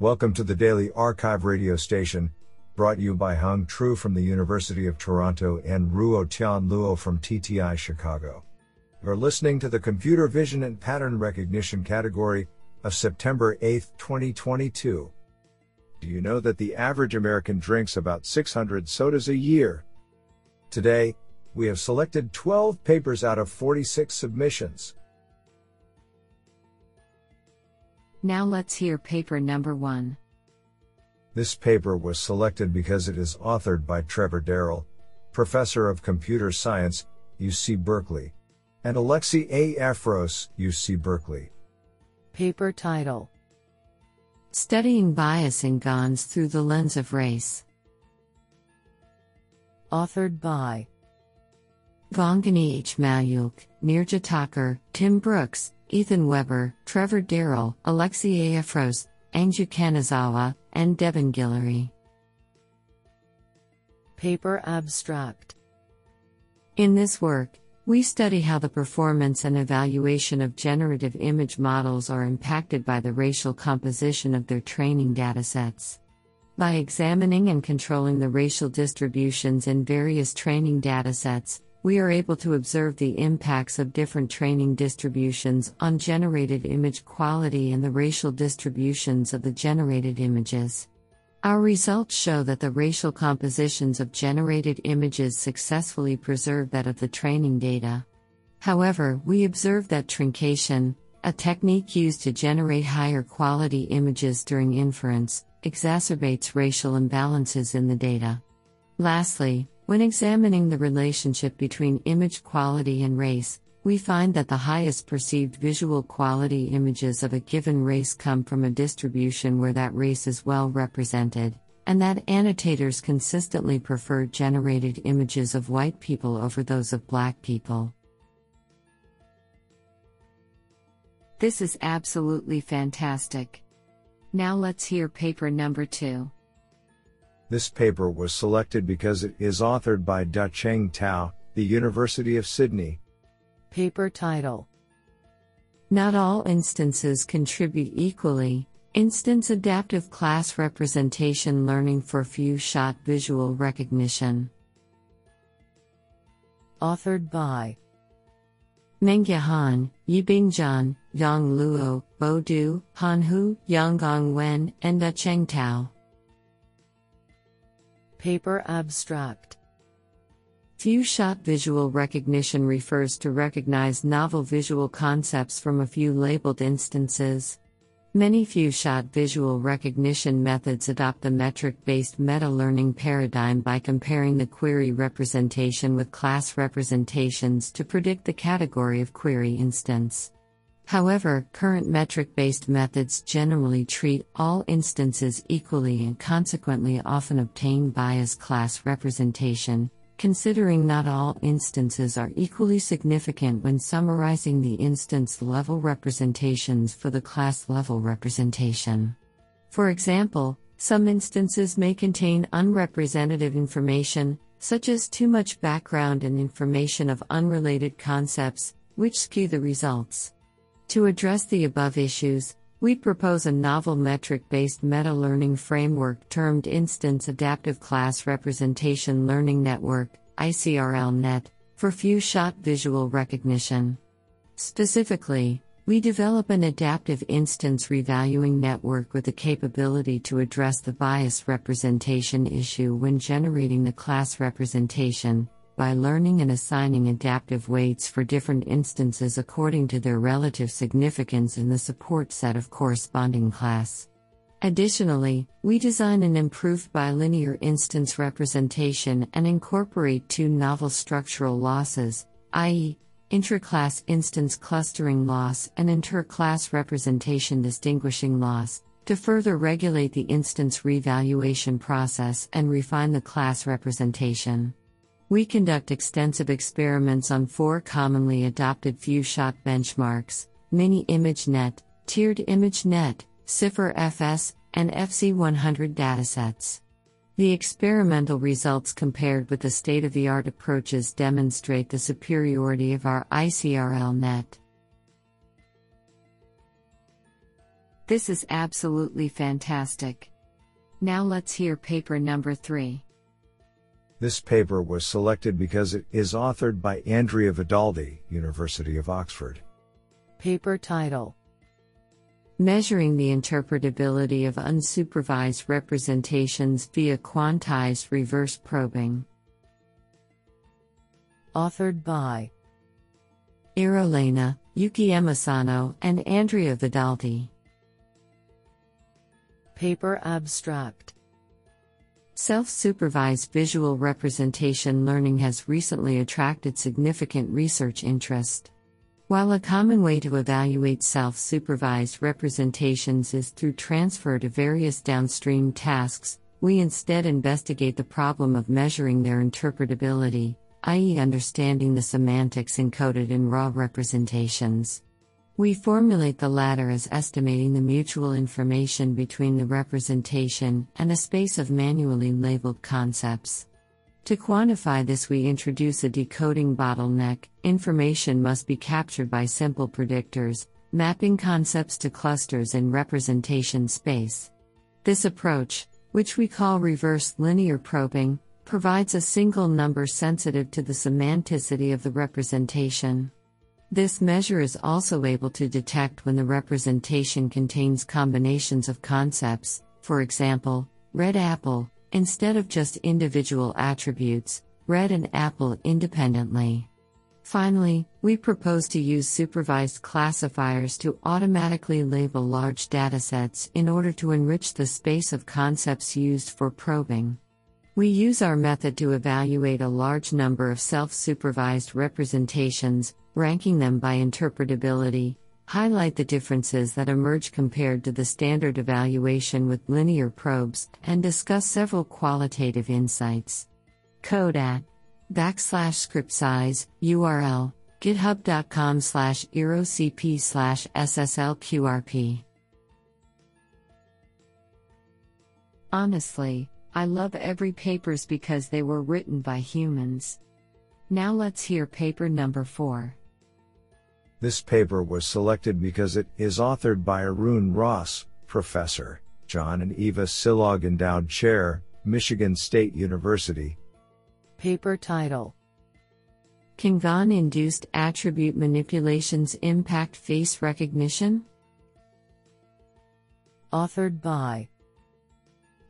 Welcome to the Daily Archive radio station, brought you by Hung Tru from the University of Toronto and Ruo Tian Luo from TTI Chicago. You're listening to the Computer Vision and Pattern Recognition category of September 8, 2022. Do you know that the average American drinks about 600 sodas a year? Today, we have selected 12 papers out of 46 submissions. Now let's hear paper number one. This paper was selected because it is authored by Trevor Darrell, Professor of Computer Science, UC Berkeley, and Alexey A. Efros, UC Berkeley. Paper title Studying Bias in GANs Through the Lens of Race. Authored by Vongani H. Malyuk, Neerja Thakkar, Tim Brooks, Ethan Weber, Trevor Darrell, Alexei Efros, Angjoo Kanazawa, and Devin Guillory. Paper Abstract In this work, we study how the performance and evaluation of generative image models are impacted by the racial composition of their training datasets. By examining and controlling the racial distributions in various training datasets, we are able to observe the impacts of different training distributions on generated image quality and the racial distributions of the generated images. Our results show that the racial compositions of generated images successfully preserve that of the training data. However, we observe that truncation, a technique used to generate higher quality images during inference, exacerbates racial imbalances in the data. Lastly, when examining the relationship between image quality and race, we find that the highest perceived visual quality images of a given race come from a distribution where that race is well represented, and that annotators consistently prefer generated images of white people over those of black people. This is absolutely fantastic. Now let's hear paper number two. This paper was selected because it is authored by Da-Cheng Tao, the University of Sydney. Paper title Not all instances contribute equally. Instance Adaptive Class Representation Learning for Few Shot Visual Recognition. Authored by Mengjia Han, Yibing Zhan, Yong Luo, Bo Du, Han Hu, Yonggang Wen, and Da-Cheng Tao. Paper Abstract Few shot visual recognition refers to recognize novel visual concepts from a few labeled instances. Many few shot visual recognition methods adopt the metric based meta learning paradigm by comparing the query representation with class representations to predict the category of query instance. However, current metric based methods generally treat all instances equally and consequently often obtain bias class representation, considering not all instances are equally significant when summarizing the instance level representations for the class level representation. For example, some instances may contain unrepresentative information, such as too much background and information of unrelated concepts, which skew the results. To address the above issues, we propose a novel metric based meta learning framework termed Instance Adaptive Class Representation Learning Network, ICRLNet, for few shot visual recognition. Specifically, we develop an adaptive instance revaluing network with the capability to address the bias representation issue when generating the class representation, by learning and assigning adaptive weights for different instances according to their relative significance in the support set of corresponding class. Additionally, we design an improved bilinear instance representation and incorporate two novel structural losses, i.e., intraclass instance clustering loss and interclass representation distinguishing loss, to further regulate the instance revaluation process and refine the class representation. We conduct extensive experiments on four commonly adopted few shot benchmarks Mini ImageNet, Tiered ImageNet, CIFAR FS, and FC100 datasets. The experimental results compared with the state of the art approaches demonstrate the superiority of our ICRL net. This is absolutely fantastic. Now let's hear paper number 3. This paper was selected because it is authored by Andrea Vedaldi, University of Oxford. Paper title Measuring the interpretability of unsupervised representations via quantized reverse probing. Authored by Iro Laina, Yuki M. Asano, and Andrea Vedaldi. Paper Abstract Self supervised visual representation learning has recently attracted significant research interest. While a common way to evaluate self supervised representations is through transfer to various downstream tasks, we instead investigate the problem of measuring their interpretability, i.e., understanding the semantics encoded in raw representations. We formulate the latter as estimating the mutual information between the representation and a space of manually labeled concepts. To quantify this, we introduce a decoding bottleneck. Information must be captured by simple predictors, mapping concepts to clusters in representation space. This approach, which we call reverse linear probing, provides a single number sensitive to the semanticity of the representation. This measure is also able to detect when the representation contains combinations of concepts, for example, red apple, instead of just individual attributes, red and apple independently. Finally, we propose to use supervised classifiers to automatically label large datasets in order to enrich the space of concepts used for probing. We use our method to evaluate a large number of self supervised representations, ranking them by interpretability, highlight the differences that emerge compared to the standard evaluation with linear probes, and discuss several qualitative insights. Code at backslash script size, URL, github.com slash irocp slash sslqrp. Honestly, I love every papers because they were written by humans. Now let's hear paper number 4. This paper was selected because it is authored by Arun Ross, Professor, John and Eva Cillag Endowed Chair, Michigan State University. Paper title Can GAN induced attribute manipulations impact face recognition? Authored by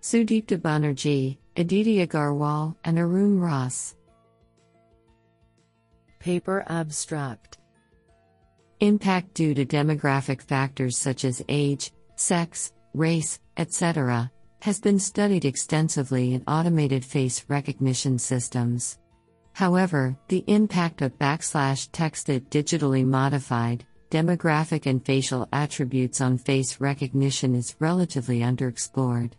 Sudipta Banerjee, Aditya Agarwal, and Arun Ross. Paper Abstract Impact due to demographic factors such as age, sex, race, etc., has been studied extensively in automated face recognition systems. However, the impact of backslash texted digitally modified, demographic and facial attributes on face recognition is relatively underexplored.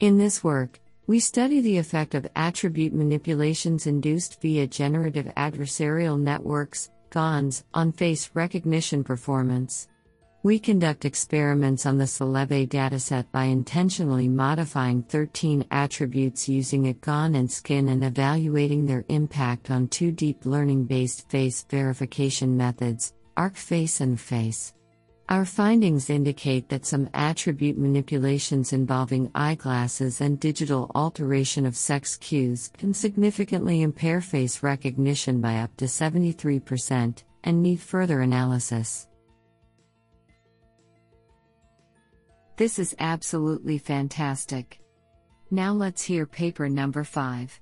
In this work, we study the effect of attribute manipulations induced via generative adversarial networks, GANs, on face recognition performance. We conduct experiments on the CelebA dataset by intentionally modifying 13 attributes using a GAN and skin and evaluating their impact on two deep learning based face verification methods, ArcFace and FACE. Our findings indicate that some attribute manipulations involving eyeglasses and digital alteration of sex cues can significantly impair face recognition by up to 73% and need further analysis. This is absolutely fantastic. Now let's hear paper number 5.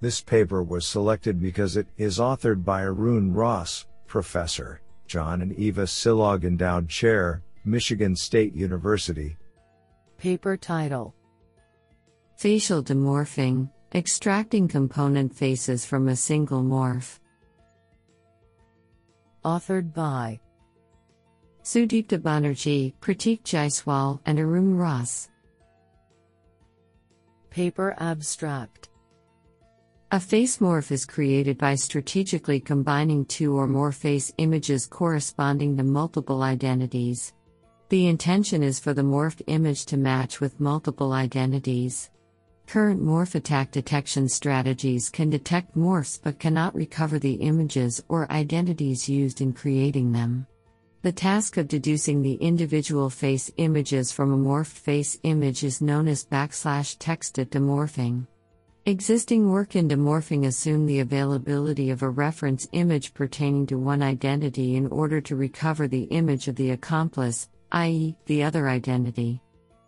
This paper was selected because it is authored by Arun Ross, Professor. John and Eva Cillag Endowed Chair, Michigan State University. Paper title Facial Demorphing Extracting Component Faces from a Single Morph. Authored by Sudipta Banerjee, Pratik Jaiswal, and Arun Ross. Paper Abstract a face morph is created by strategically combining two or more face images corresponding to multiple identities. The intention is for the morphed image to match with multiple identities. Current morph attack detection strategies can detect morphs but cannot recover the images or identities used in creating them. The task of deducing the individual face images from a morphed face image is known as backslash texted demorphing. Existing work in demorphing assumed the availability of a reference image pertaining to one identity in order to recover the image of the accomplice, i.e., the other identity.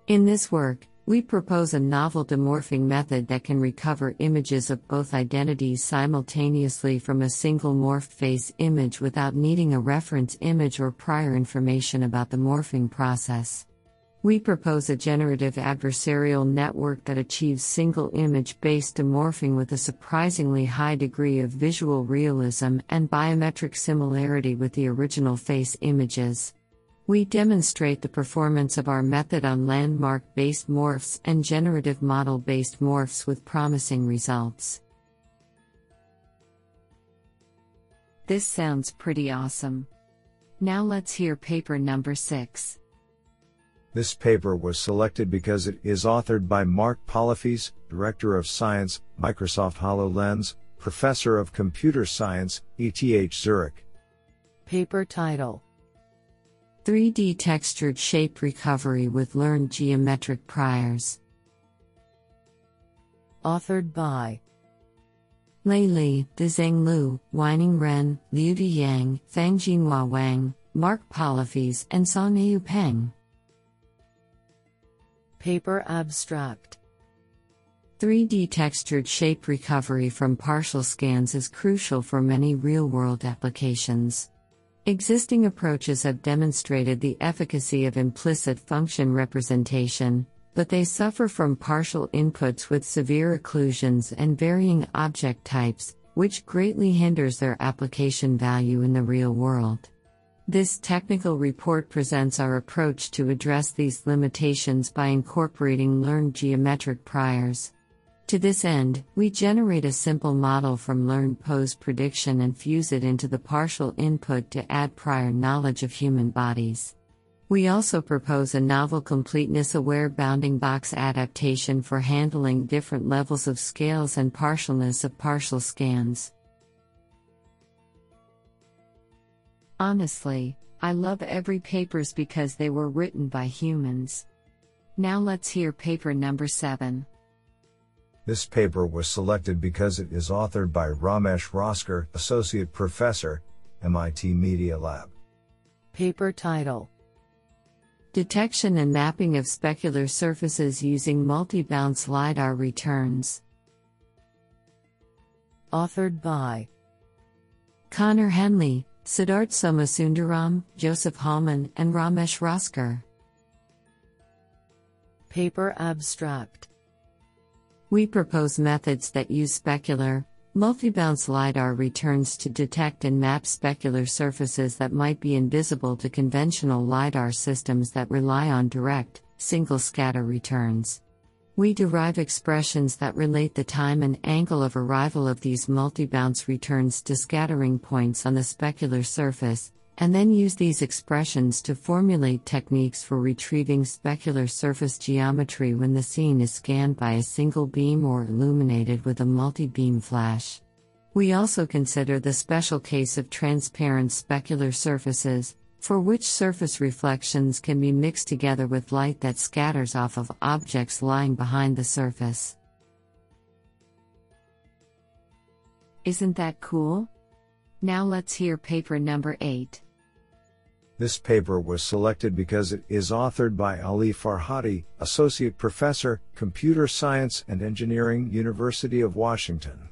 In this work, we propose a novel demorphing method that can recover images of both identities simultaneously from a single morphed face image without needing a reference image or prior information about the morphing process. We propose a generative adversarial network that achieves single image based demorphing with a surprisingly high degree of visual realism and biometric similarity with the original face images. We demonstrate the performance of our method on landmark based morphs and generative model based morphs with promising results. This sounds pretty awesome. Now let's hear paper number 6. This paper was selected because it is authored by Marc Pollefeys, Director of Science, Microsoft HoloLens, Professor of Computer Science, ETH Zurich. Paper title 3D textured shape recovery with learned geometric priors. Authored by Lei Li, Dezeng Liu, Weining Ren, Liudi Yang, Fangjinhua Wang, Marc Pollefeys, and Songyou Peng. Paper Abstract 3D textured shape recovery from partial scans is crucial for many real world applications. Existing approaches have demonstrated the efficacy of implicit function representation, but they suffer from partial inputs with severe occlusions and varying object types, which greatly hinders their application value in the real world. This technical report presents our approach to address these limitations by incorporating learned geometric priors. To this end, we generate a SMPL model from learned pose prediction and fuse it into the partial input to add prior knowledge of human bodies. We also propose a novel completeness aware bounding box adaptation for handling different levels of scales and partialness of partial scans. Honestly, I love every papers because they were written by humans. Now let's hear paper number 7. This paper was selected because it is authored by Ramesh Raskar, Associate Professor, MIT Media Lab. Paper title Detection and Mapping of Specular Surfaces Using Multi-Bounce LiDAR Returns. Authored by Connor Henley, Siddharth Somasundaram, Joseph Hallman, and Ramesh Raskar. Paper Abstract we propose methods that use specular, multi-bounce LiDAR returns to detect and map specular surfaces that might be invisible to conventional LiDAR systems that rely on direct, single scatter returns. We derive expressions that relate the time and angle of arrival of these multi-bounce returns to scattering points on the specular surface, and then use these expressions to formulate techniques for retrieving specular surface geometry when the scene is scanned by a single beam or illuminated with a multi beam flash. We also consider the special case of transparent specular surfaces, for which surface reflections can be mixed together with light that scatters off of objects lying behind the surface. Isn't that cool? Now let's hear paper number 8. This paper was selected because it is authored by Ali Farhadi, Associate Professor, Computer Science and Engineering, University of Washington.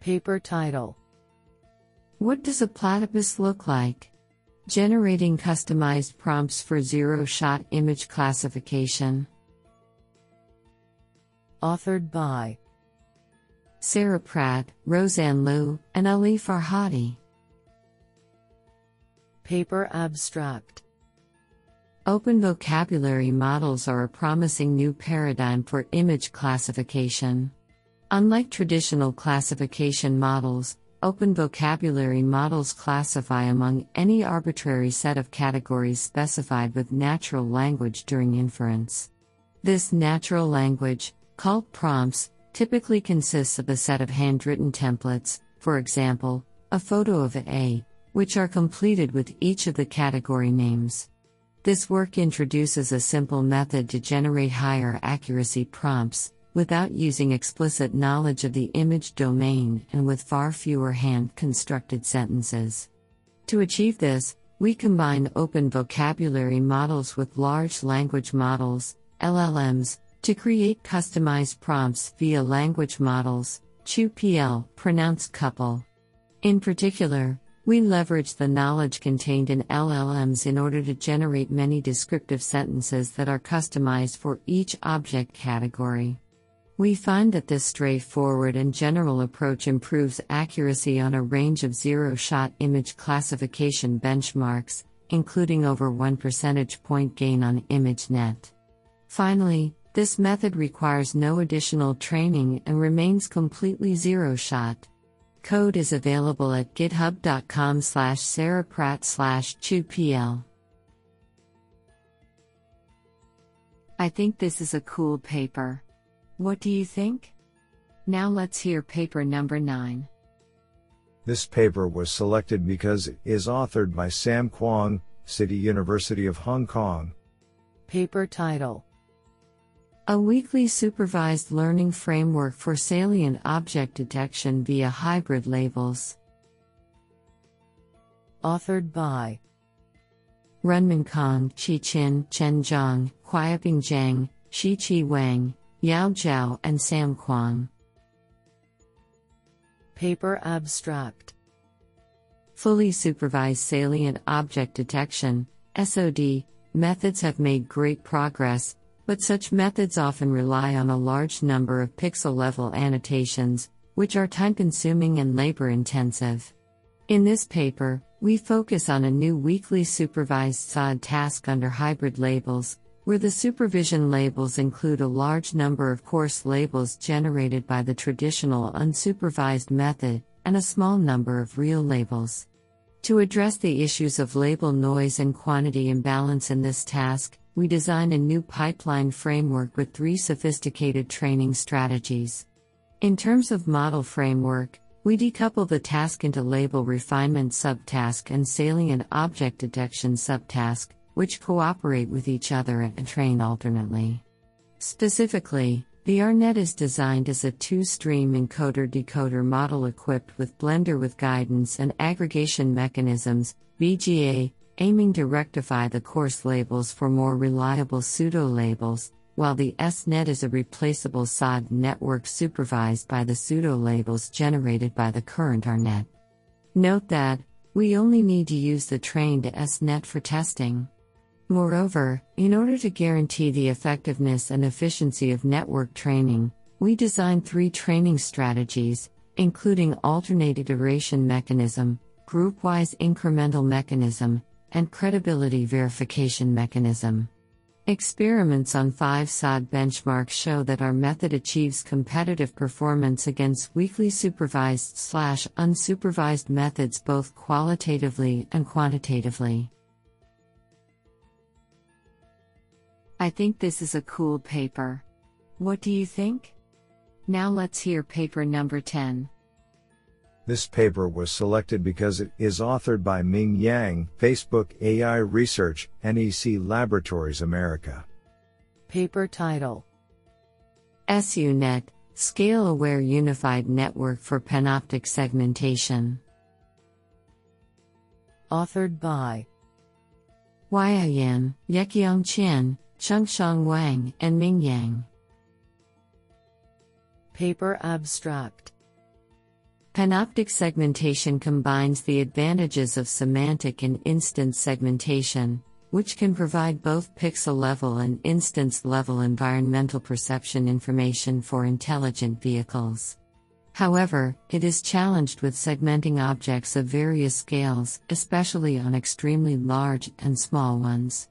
Paper title What does a platypus look like? Generating customized prompts for zero shot image classification. Authored by Sarah Pratt, Rosanne Liu, and Ali Farhadi. Paper Abstract Open vocabulary models are a promising new paradigm for image classification. Unlike traditional classification models, open vocabulary models classify among any arbitrary set of categories specified with natural language during inference. This natural language, called prompts, typically consists of a set of handwritten templates, for example, a photo of a which are completed with each of the category names. This work introduces a simple method to generate higher accuracy prompts, without using explicit knowledge of the image domain and with far fewer hand constructed sentences. To achieve this, we combine open vocabulary models with large language models, LLMs, to create customized prompts via language models, CuPL, pronounced couple. In particular, we leverage the knowledge contained in LLMs in order to generate many descriptive sentences that are customized for each object category. We find that this straightforward and general approach improves accuracy on a range of zero shot image classification benchmarks, including over 1 percentage point gain on ImageNet. Finally, this method requires no additional training and remains completely zero shot. Code is available at github.com slash sarahpratt slash cupl. I think this is a cool paper. What do you think? Now let's hear paper number 9. This paper was selected because it is authored by Sam Kwong, City University of Hong Kong. Paper title A weakly supervised learning framework for salient object detection via hybrid labels. Authored by Runmin Cong, Qi Qin, Chen Zhang, Huaiping Zhang, Shiqi Wang, Yao Zhao and Sam Kwong. Paper Abstract Fully supervised salient object detection SOD methods have made great progress, but such methods often rely on a large number of pixel level annotations, which are time consuming and labor intensive. In this paper, we focus on a new weakly supervised SOD task under hybrid labels, where the supervision labels include a large number of coarse labels generated by the traditional unsupervised method, and a small number of real labels. To address the issues of label noise and quantity imbalance in this task, we design a new pipeline framework with three sophisticated training strategies. In terms of model framework, we decouple the task into label refinement subtask and salient object detection subtask, which cooperate with each other and train alternately. Specifically, the RNet is designed as a two stream encoder decoder model equipped with Blender with guidance and aggregation mechanisms, BGA, aiming to rectify the coarse labels for more reliable pseudo labels, while the SNet is a replaceable SOD network supervised by the pseudo labels generated by the current RNet. Note that, we only need to use the trained SNet for testing. Moreover, in order to guarantee the effectiveness and efficiency of network training, we designed three training strategies, including alternate iteration mechanism, groupwise incremental mechanism, and credibility verification mechanism. Experiments on 5 SOD benchmarks show that our method achieves competitive performance against weakly supervised slash unsupervised methods both qualitatively and quantitatively. I think this is a cool paper. What do you think? Now let's hear paper number 10. This paper was selected because it is authored by Ming Yang, Facebook AI Research, NEC Laboratories America. Paper title SUNet Scale Aware Unified Network for Panoptic Segmentation. Authored by Huaiyan, Yekyong Chen, Chengshang Wang, and Ming Yang. Paper Abstract Panoptic segmentation combines the advantages of semantic and instance segmentation, which can provide both pixel level and instance level environmental perception information for intelligent vehicles. However, it is challenged with segmenting objects of various scales, especially on extremely large and small ones.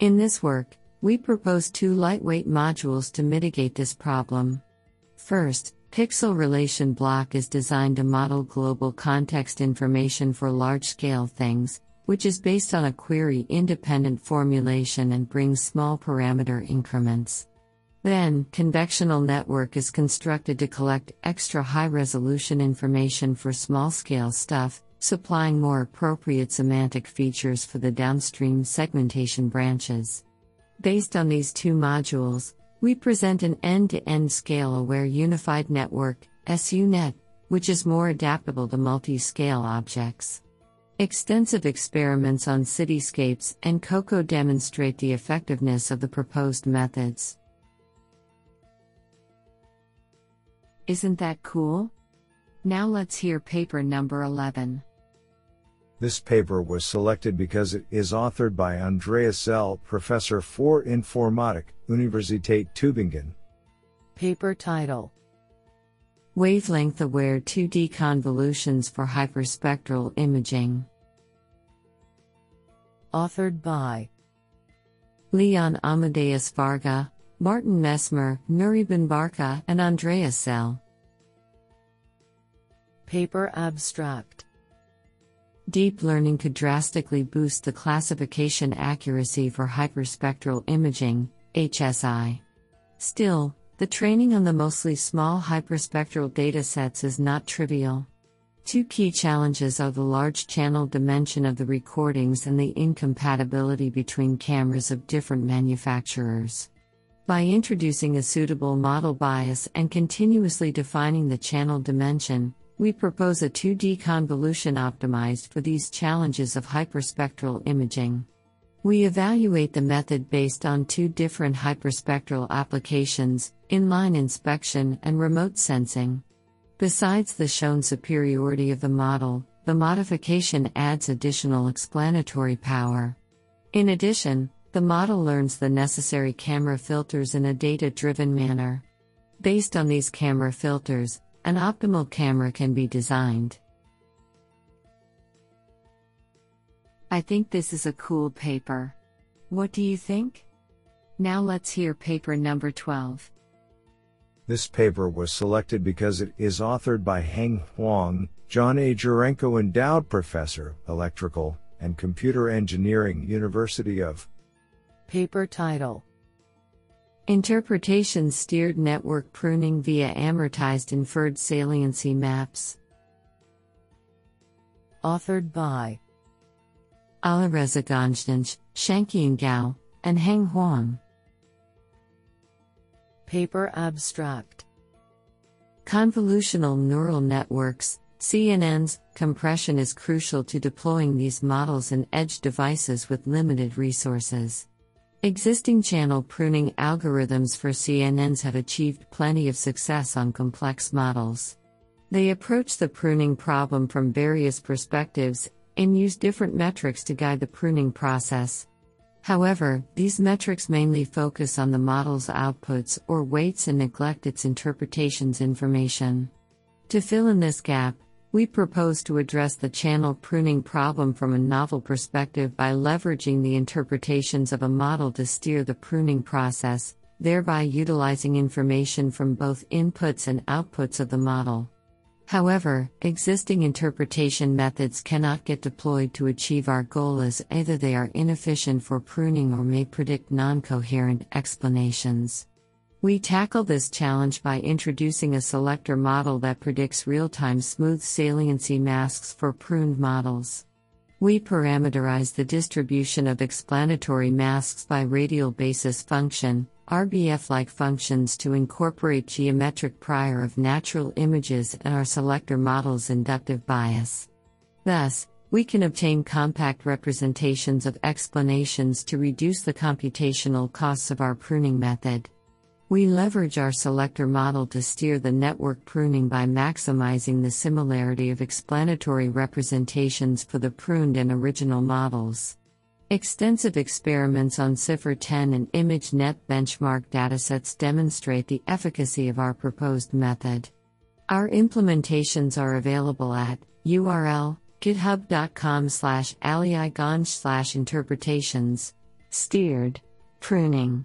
In this work, we propose two lightweight modules to mitigate this problem. First, Pixel Relation Block is designed to model global context information for large scale things, which is based on a query independent formulation and brings small parameter increments. Then, Convectional Network is constructed to collect extra high resolution information for small scale stuff, supplying more appropriate semantic features for the downstream segmentation branches. Based on these two modules, we present an end to end scale aware unified network, SUNet, which is more adaptable to multi scale objects. Extensive experiments on cityscapes and COCO demonstrate the effectiveness of the proposed methods. Isn't that cool? Now let's hear paper number 11. This paper was selected because it is authored by Andreas Zell, Professor for Informatik, Universität Tübingen. Paper title Wavelength Aware 2D Convolutions for Hyperspectral Imaging. Authored by Leon Amadeus Varga, Martin Messmer, Nuri Benbarka, and Andreas Zell. Paper Abstract Deep learning could drastically boost the classification accuracy for hyperspectral imaging, HSI. Still, the training on the mostly small hyperspectral datasets is not trivial. Two key challenges are the large channel dimension of the recordings and the incompatibility between cameras of different manufacturers. By introducing a suitable model bias and continuously defining the channel dimension, we propose a 2D convolution optimized for these challenges of hyperspectral imaging. We evaluate the method based on two different hyperspectral applications inline inspection and remote sensing. Besides the shown superiority of the model, the modification adds additional explanatory power. In addition, the model learns the necessary camera filters in a data driven manner. Based on these camera filters, an optimal camera can be designed. I think this is a cool paper. What do you think? Now let's hear paper number 12. This paper was selected because it is authored by Heng Huang, John A. Jurenko Endowed Professor, Electrical and Computer Engineering, University of. Paper title Interpretation steered network pruning via amortized inferred saliency maps. Authored by Alireza Ganjnij, Shangqian Gao, and Heng Huang. Paper Abstract Convolutional neural networks, CNNs, compression is crucial to deploying these models in edge devices with limited resources. Existing channel pruning algorithms for CNNs have achieved plenty of success on complex models. They approach the pruning problem from various perspectives and use different metrics to guide the pruning process. However, these metrics mainly focus on the model's outputs or weights and neglect its interpretations information. To fill in this gap, we propose to address the channel pruning problem from a novel perspective by leveraging the interpretations of a model to steer the pruning process, thereby utilizing information from both inputs and outputs of the model. However, existing interpretation methods cannot get deployed to achieve our goal as either they are inefficient for pruning or may predict non coherent explanations. We tackle this challenge by introducing a selector model that predicts real time smooth saliency masks for pruned models. We parameterize the distribution of explanatory masks by radial basis function, RBF like functions to incorporate geometric prior of natural images and our selector model's inductive bias. Thus, we can obtain compact representations of explanations to reduce the computational costs of our pruning method. We leverage our selector model to steer the network pruning by maximizing the similarity of explanatory representations for the pruned and original models. Extensive experiments on CIFAR 10 and ImageNet benchmark datasets demonstrate the efficacy of our proposed method. Our implementations are available at URL github.com slash aliiganj slash interpretations steered pruning